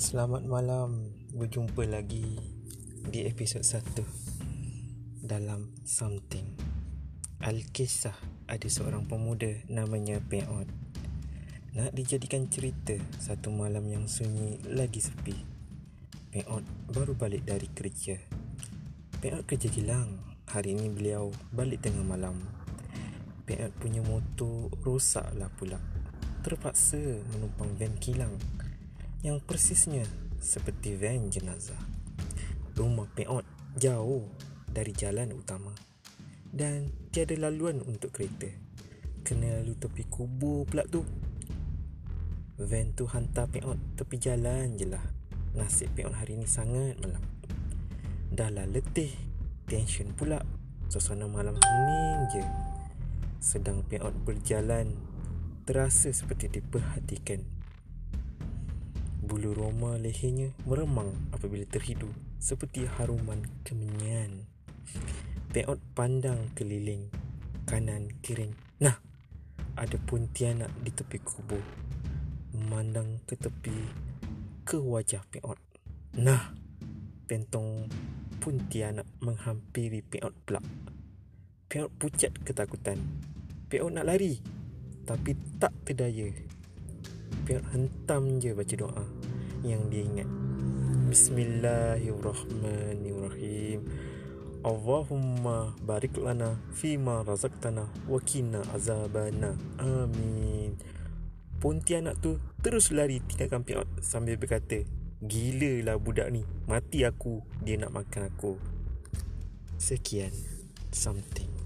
Selamat malam. Berjumpa lagi Di episod 1 Dalam Something. Alkisah Ada seorang pemuda Namanya Peot Nak dijadikan cerita Satu malam yang sunyi Lagi sepi Peot baru balik dari kerja. Peot kerja kilang Hari ini beliau balik tengah malam. Peot punya motor Rosaklah pula. Terpaksa menumpang van kilang yang persisnya seperti van jenazah. Rumah Peot jauh dari jalan utama dan tiada laluan untuk kereta. Kena lalu tepi kubur pula tu. Van tu hantar Peot tepi jalan je lah. Nasib Peot hari ni sangat malam. Dah lah letih, tension pula. Suasana malam hening je. Sedang Peot berjalan, terasa seperti diperhatikan Bulu roma lehernya meremang apabila terhidu seperti haruman kemenyan. Peot pandang keliling kanan kiri. Nah, ada pun tianak di tepi kubur. Memandang ke tepi ke wajah Peot. Nah, pentong pun tianak menghampiri Peot pula. Peot pucat ketakutan. Peot nak lari tapi tak terdaya. Peot hentam je baca doa yang dia ingat. Bismillahirrahmanirrahim. Allahumma barik lana fima razaqtana wa qina azabana. Amin. Pontianak tu terus lari tinggalkan Piot sambil berkata, "Gila lah budak ni. Mati aku, dia nak makan aku." Sekian something